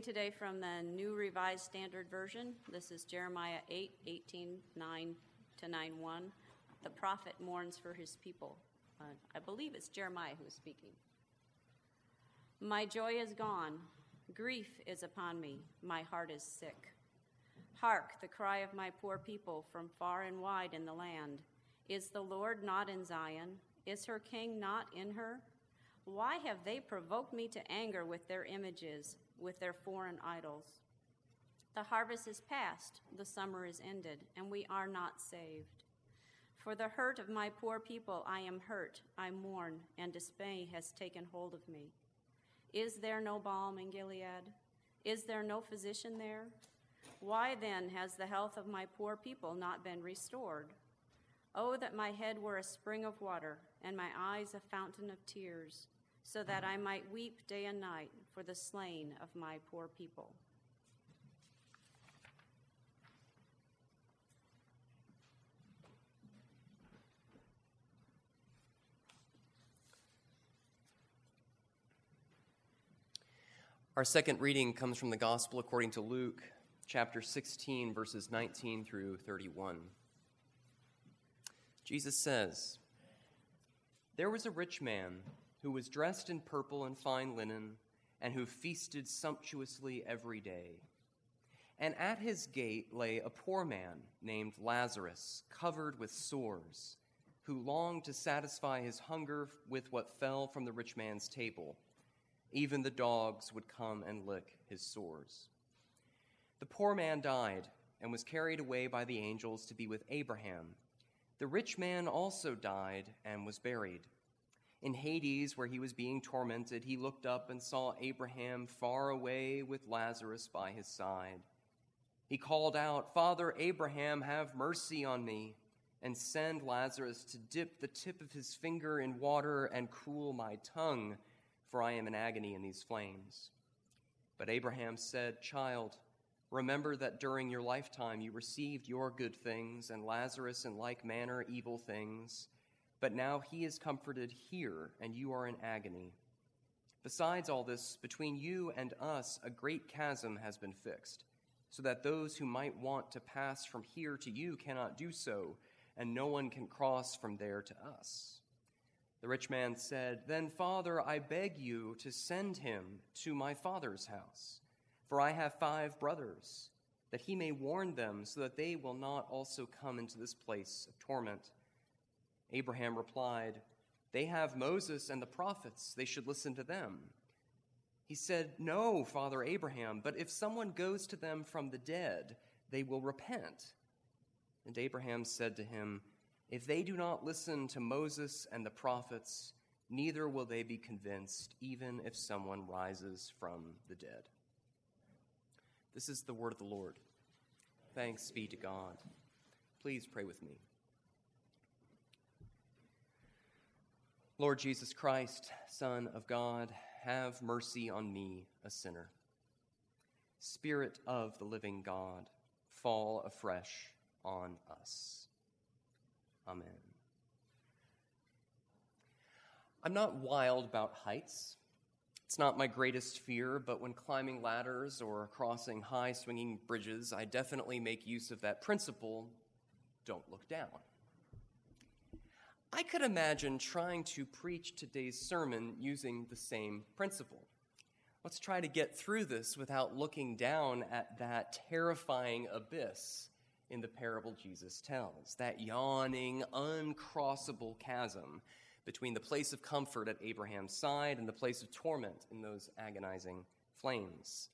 reading today from the New Revised Standard Version. This is Jeremiah 8, 18, 9 to 9, 1. The prophet mourns for his people. Uh, I believe it's Jeremiah who is speaking. My joy is gone. Grief is upon me. My heart is sick. Hark, the cry of my poor people from far and wide in the land. Is the Lord not in Zion? Is her king not in her? Why have they provoked me to anger with their images, with their foreign idols? The harvest is past, the summer is ended, and we are not saved. For the hurt of my poor people I am hurt, I mourn, and dismay has taken hold of me. Is there no balm in Gilead? Is there no physician there? Why then has the health of my poor people not been restored? Oh, that my head were a spring of water, and my eyes a fountain of tears, so that I might weep day and night for the slain of my poor people. Our second reading comes from the Gospel according to Luke, chapter 16, verses 19 through 31. Jesus says, There was a rich man who was dressed in purple and fine linen, and who feasted sumptuously every day. And at his gate lay a poor man named Lazarus, covered with sores, who longed to satisfy his hunger with what fell from the rich man's table. Even the dogs would come and lick his sores. The poor man died and was carried away by the angels to be with Abraham. The rich man also died and was buried. In Hades, where he was being tormented, he looked up and saw Abraham far away with Lazarus by his side. He called out, Father Abraham, have mercy on me, and send Lazarus to dip the tip of his finger in water and cool my tongue for I am in agony in these flames. But Abraham said, Child, remember that during your lifetime you received your good things, and Lazarus in like manner evil things. But now he is comforted here, and you are in agony. Besides all this, between you and us a great chasm has been fixed, so that those who might want to pass from here to you cannot do so, and no one can cross from there to us. The rich man said, Then, Father, I beg you to send him to my father's house, for I have five brothers, that he may warn them, so that they will not also come into this place of torment. Abraham replied, They have Moses and the prophets, they should listen to them. He said, No, Father Abraham, but if someone goes to them from the dead, they will repent. And Abraham said to him, if they do not listen to Moses and the prophets, neither will they be convinced, even if someone rises from the dead. This is the word of the Lord. Thanks be to God. Please pray with me. Lord Jesus Christ, Son of God, have mercy on me, a sinner. Spirit of the living God, fall afresh on us. Amen. I'm not wild about heights. It's not my greatest fear, but when climbing ladders or crossing high swinging bridges, I definitely make use of that principle don't look down. I could imagine trying to preach today's sermon using the same principle. Let's try to get through this without looking down at that terrifying abyss in the parable Jesus tells that yawning, uncrossable chasm between the place of comfort at Abraham's side and the place of torment in those agonizing flames.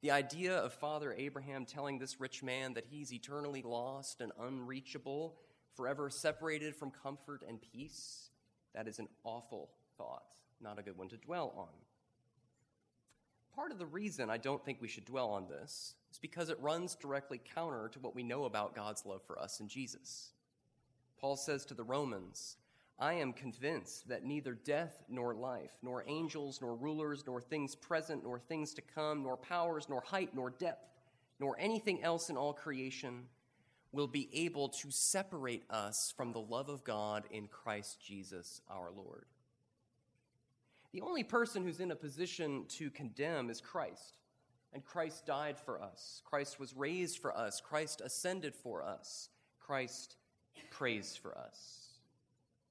The idea of Father Abraham telling this rich man that he's eternally lost and unreachable, forever separated from comfort and peace, that is an awful thought, not a good one to dwell on. Part of the reason I don't think we should dwell on this is because it runs directly counter to what we know about God's love for us in Jesus. Paul says to the Romans, I am convinced that neither death nor life, nor angels, nor rulers, nor things present, nor things to come, nor powers, nor height, nor depth, nor anything else in all creation will be able to separate us from the love of God in Christ Jesus our Lord. The only person who's in a position to condemn is Christ. And Christ died for us. Christ was raised for us. Christ ascended for us. Christ prays for us.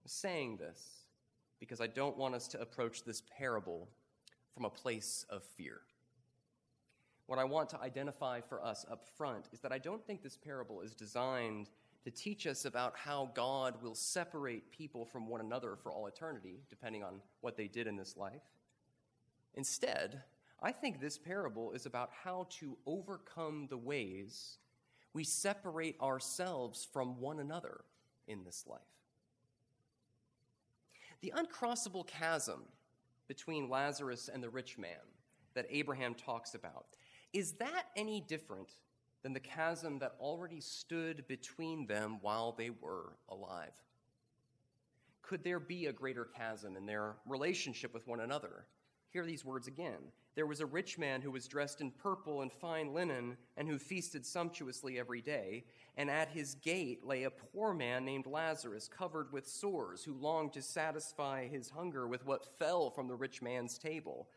I'm saying this because I don't want us to approach this parable from a place of fear. What I want to identify for us up front is that I don't think this parable is designed to teach us about how God will separate people from one another for all eternity, depending on what they did in this life. Instead, I think this parable is about how to overcome the ways we separate ourselves from one another in this life. The uncrossable chasm between Lazarus and the rich man that Abraham talks about, is that any different than the chasm that already stood between them while they were alive? Could there be a greater chasm in their relationship with one another? Hear these words again. There was a rich man who was dressed in purple and fine linen, and who feasted sumptuously every day. And at his gate lay a poor man named Lazarus, covered with sores, who longed to satisfy his hunger with what fell from the rich man's table.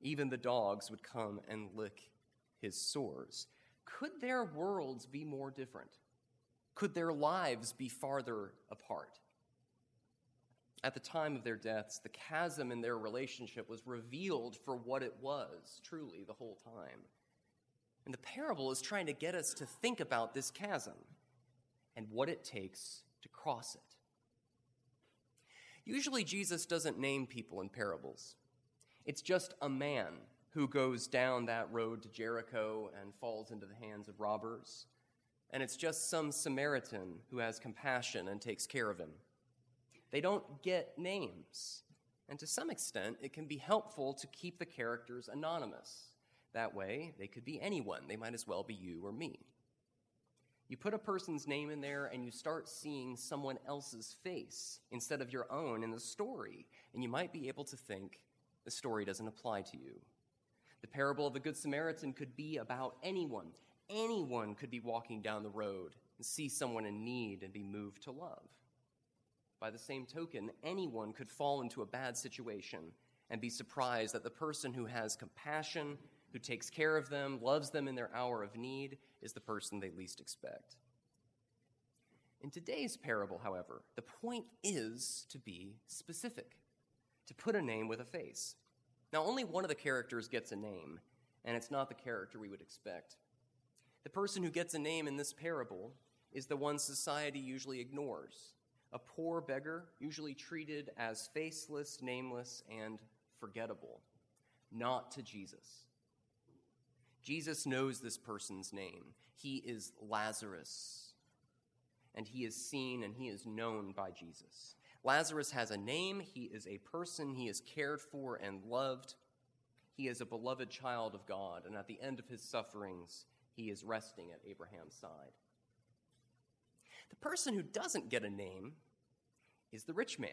Even the dogs would come and lick his sores. Could their worlds be more different? Could their lives be farther apart? at the time of their deaths, the chasm in their relationship was revealed for what it was, truly, the whole time. And the parable is trying to get us to think about this chasm and what it takes to cross it. Usually, Jesus doesn't name people in parables, it's just a man who goes down that road to Jericho and falls into the hands of robbers. And it's just some Samaritan who has compassion and takes care of him. They don't get names. And to some extent, it can be helpful to keep the characters anonymous. That way, they could be anyone. They might as well be you or me. You put a person's name in there and you start seeing someone else's face instead of your own in the story, and you might be able to think the story doesn't apply to you. The parable of the Good Samaritan could be about anyone. Anyone could be walking down the road and see someone in need and be moved to love. By the same token, anyone could fall into a bad situation and be surprised that the person who has compassion, who takes care of them, loves them in their hour of need, is the person they least expect. In today's parable, however, the point is to be specific, to put a name with a face. Now, only one of the characters gets a name, and it's not the character we would expect. The person who gets a name in this parable is the one society usually ignores a poor beggar, usually treated as faceless, nameless, and forgettable, not to Jesus. Jesus knows this person's name. He is Lazarus, and he is seen and he is known by Jesus. Lazarus has a name, he is a person, he is cared for and loved. He is a beloved child of God, and at the end of his sufferings, he is resting at Abraham's side. The person who doesn't get a name is the rich man.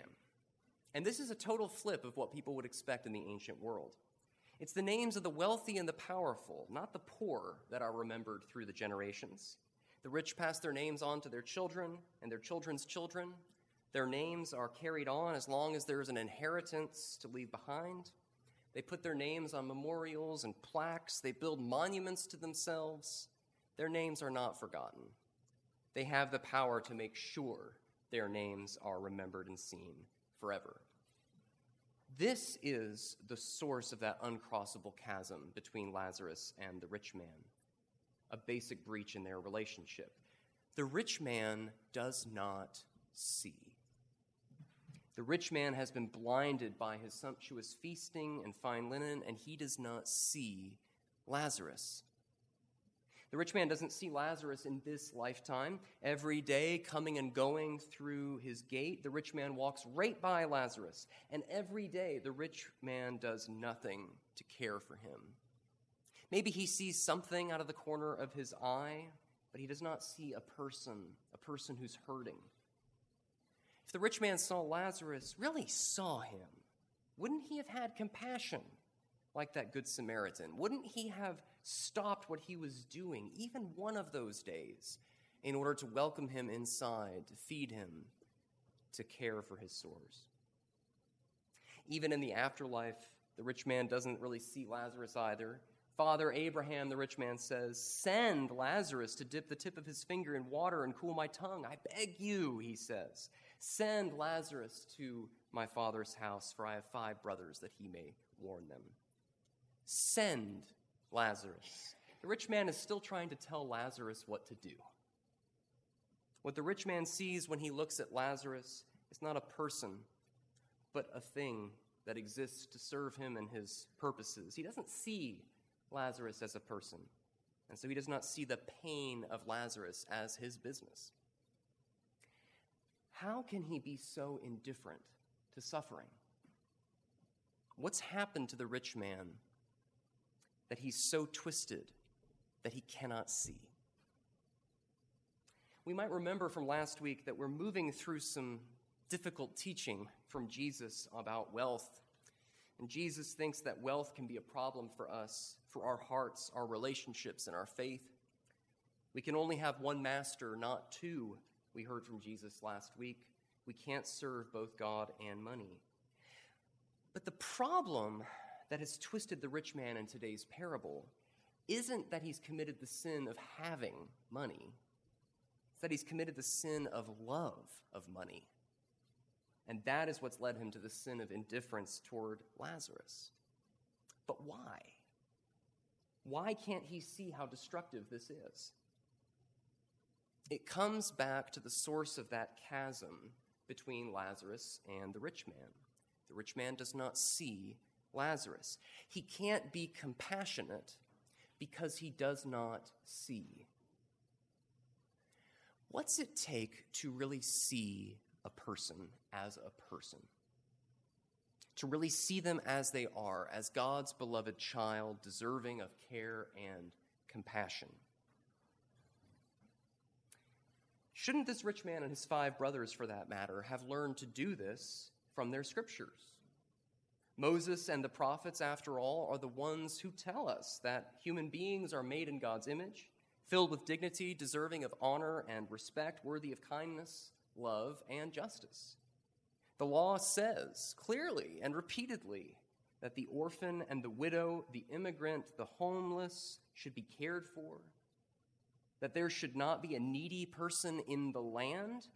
And this is a total flip of what people would expect in the ancient world. It's the names of the wealthy and the powerful, not the poor, that are remembered through the generations. The rich pass their names on to their children and their children's children. Their names are carried on as long as there is an inheritance to leave behind. They put their names on memorials and plaques. They build monuments to themselves. Their names are not forgotten. They have the power to make sure their names are remembered and seen forever. This is the source of that uncrossable chasm between Lazarus and the rich man, a basic breach in their relationship. The rich man does not see. The rich man has been blinded by his sumptuous feasting and fine linen, and he does not see Lazarus. The rich man doesn't see Lazarus in this lifetime. Every day, coming and going through his gate, the rich man walks right by Lazarus. And every day, the rich man does nothing to care for him. Maybe he sees something out of the corner of his eye, but he does not see a person, a person who's hurting. If the rich man saw Lazarus, really saw him, wouldn't he have had compassion like that Good Samaritan? Wouldn't he have stopped what he was doing, even one of those days, in order to welcome him inside, to feed him, to care for his sores. Even in the afterlife, the rich man doesn't really see Lazarus either. Father Abraham, the rich man says, Send Lazarus to dip the tip of his finger in water and cool my tongue. I beg you, he says. Send Lazarus to my father's house, for I have five brothers, that he may warn them. Send Lazarus. The rich man is still trying to tell Lazarus what to do. What the rich man sees when he looks at Lazarus is not a person, but a thing that exists to serve him and his purposes. He doesn't see Lazarus as a person, and so he does not see the pain of Lazarus as his business. How can he be so indifferent to suffering? What's happened to the rich man that he's so twisted that he cannot see? We might remember from last week that we're moving through some difficult teaching from Jesus about wealth. And Jesus thinks that wealth can be a problem for us, for our hearts, our relationships, and our faith. We can only have one master, not two, we heard from Jesus last week. We can't serve both God and money. But the problem that has twisted the rich man in today's parable isn't that he's committed the sin of having money, it's that he's committed the sin of love of money. And that is what's led him to the sin of indifference toward Lazarus. But why? Why can't he see how destructive this is? It comes back to the source of that chasm between Lazarus and the rich man. The rich man does not see Lazarus. He can't be compassionate because he does not see. What's it take to really see a person as a person? To really see them as they are, as God's beloved child, deserving of care and compassion. Shouldn't this rich man and his five brothers, for that matter, have learned to do this from their scriptures? Moses and the prophets, after all, are the ones who tell us that human beings are made in God's image, filled with dignity, deserving of honor and respect, worthy of kindness, love, and justice. The law says clearly and repeatedly that the orphan and the widow, the immigrant, the homeless should be cared for, that there should not be a needy person in the land,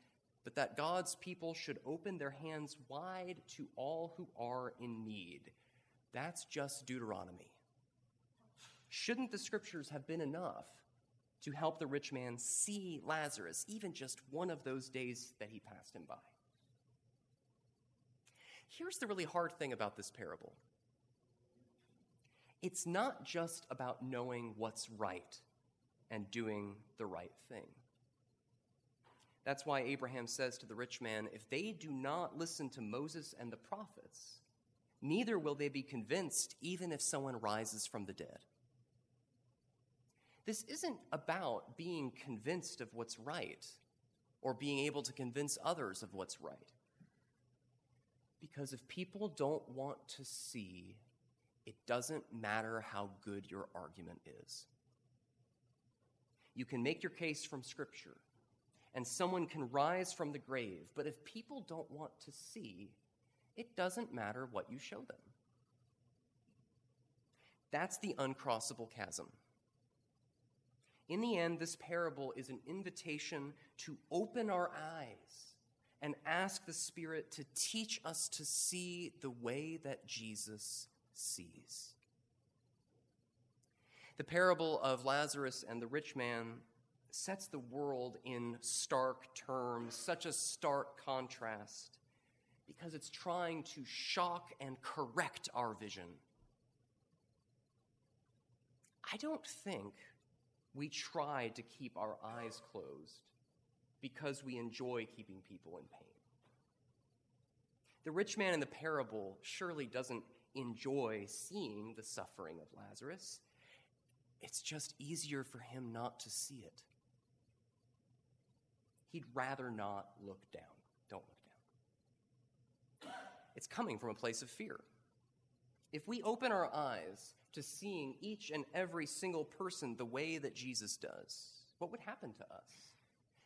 but that God's people should open their hands wide to all who are in need. That's just Deuteronomy. Shouldn't the scriptures have been enough to help the rich man see Lazarus, even just one of those days that he passed him by? Here's the really hard thing about this parable it's not just about knowing what's right and doing the right thing. That's why Abraham says to the rich man, If they do not listen to Moses and the prophets, neither will they be convinced, even if someone rises from the dead. This isn't about being convinced of what's right or being able to convince others of what's right. Because if people don't want to see, it doesn't matter how good your argument is. You can make your case from Scripture and someone can rise from the grave. But if people don't want to see, it doesn't matter what you show them. That's the uncrossable chasm. In the end, this parable is an invitation to open our eyes and ask the Spirit to teach us to see the way that Jesus sees. The parable of Lazarus and the rich man sets the world in stark terms, such a stark contrast, because it's trying to shock and correct our vision. I don't think we try to keep our eyes closed because we enjoy keeping people in pain. The rich man in the parable surely doesn't enjoy seeing the suffering of Lazarus. It's just easier for him not to see it he'd rather not look down. Don't look down. It's coming from a place of fear. If we open our eyes to seeing each and every single person the way that Jesus does, what would happen to us?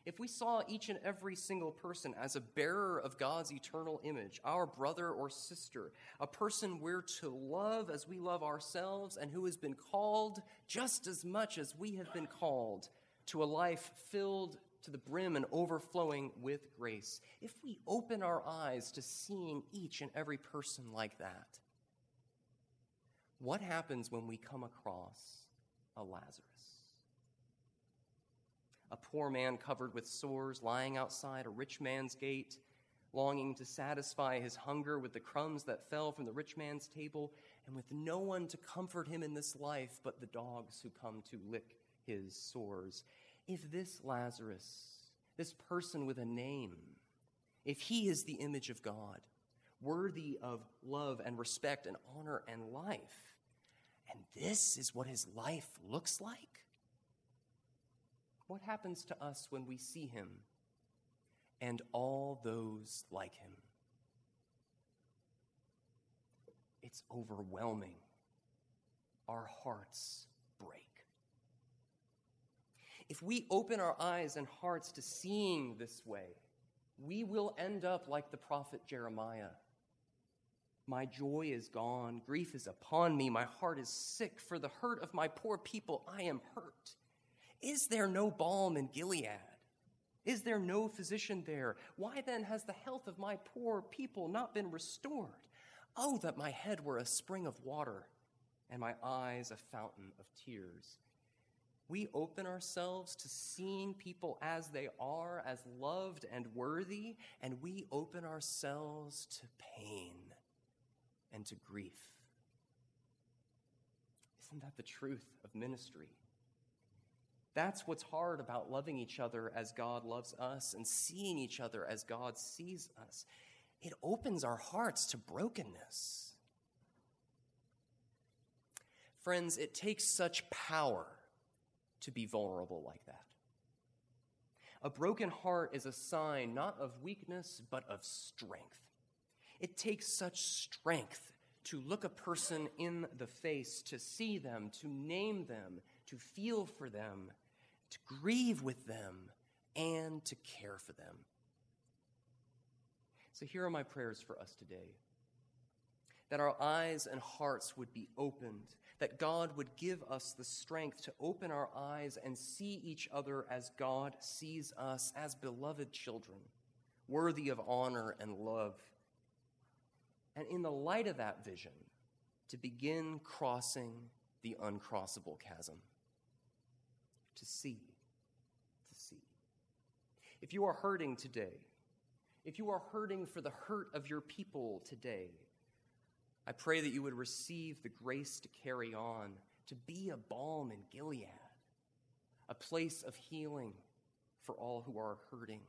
if we saw each and every single person as a bearer of God's eternal image, our brother or sister, a person we're to love as we love ourselves, and who has been called just as much as we have been called to a life filled to the brim and overflowing with grace, if we open our eyes to seeing each and every person like that, what happens when we come across a Lazarus? a poor man covered with sores lying outside a rich man's gate, longing to satisfy his hunger with the crumbs that fell from the rich man's table, and with no one to comfort him in this life but the dogs who come to lick his sores. If this Lazarus, this person with a name, if he is the image of God, worthy of love and respect and honor and life, and this is what his life looks like, what happens to us when we see him and all those like him? It's overwhelming. Our hearts break. If we open our eyes and hearts to seeing this way, we will end up like the prophet Jeremiah. My joy is gone, grief is upon me, my heart is sick. For the hurt of my poor people, I am hurt. Is there no balm in Gilead? Is there no physician there? Why then has the health of my poor people not been restored? Oh, that my head were a spring of water and my eyes a fountain of tears. We open ourselves to seeing people as they are, as loved and worthy, and we open ourselves to pain and to grief. Isn't that the truth of ministry? That's what's hard about loving each other as God loves us and seeing each other as God sees us. It opens our hearts to brokenness. Friends, it takes such power to be vulnerable like that. A broken heart is a sign not of weakness, but of strength. It takes such strength to look a person in the face, to see them, to name them, to feel for them, to grieve with them, and to care for them. So, here are my prayers for us today that our eyes and hearts would be opened, that God would give us the strength to open our eyes and see each other as God sees us, as beloved children, worthy of honor and love. And in the light of that vision, to begin crossing the uncrossable chasm to see. To see. If you are hurting today, if you are hurting for the hurt of your people today, I pray that you would receive the grace to carry on, to be a balm in Gilead, a place of healing for all who are hurting,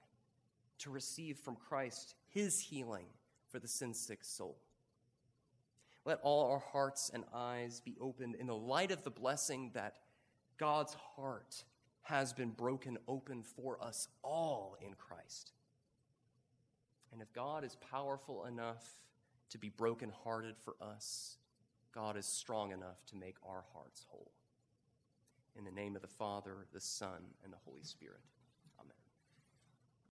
to receive from Christ his healing for the sin sick soul. Let all our hearts and eyes be opened in the light of the blessing that God's heart has been broken open for us all in Christ. And if God is powerful enough to be brokenhearted for us, God is strong enough to make our hearts whole. In the name of the Father, the Son, and the Holy Spirit.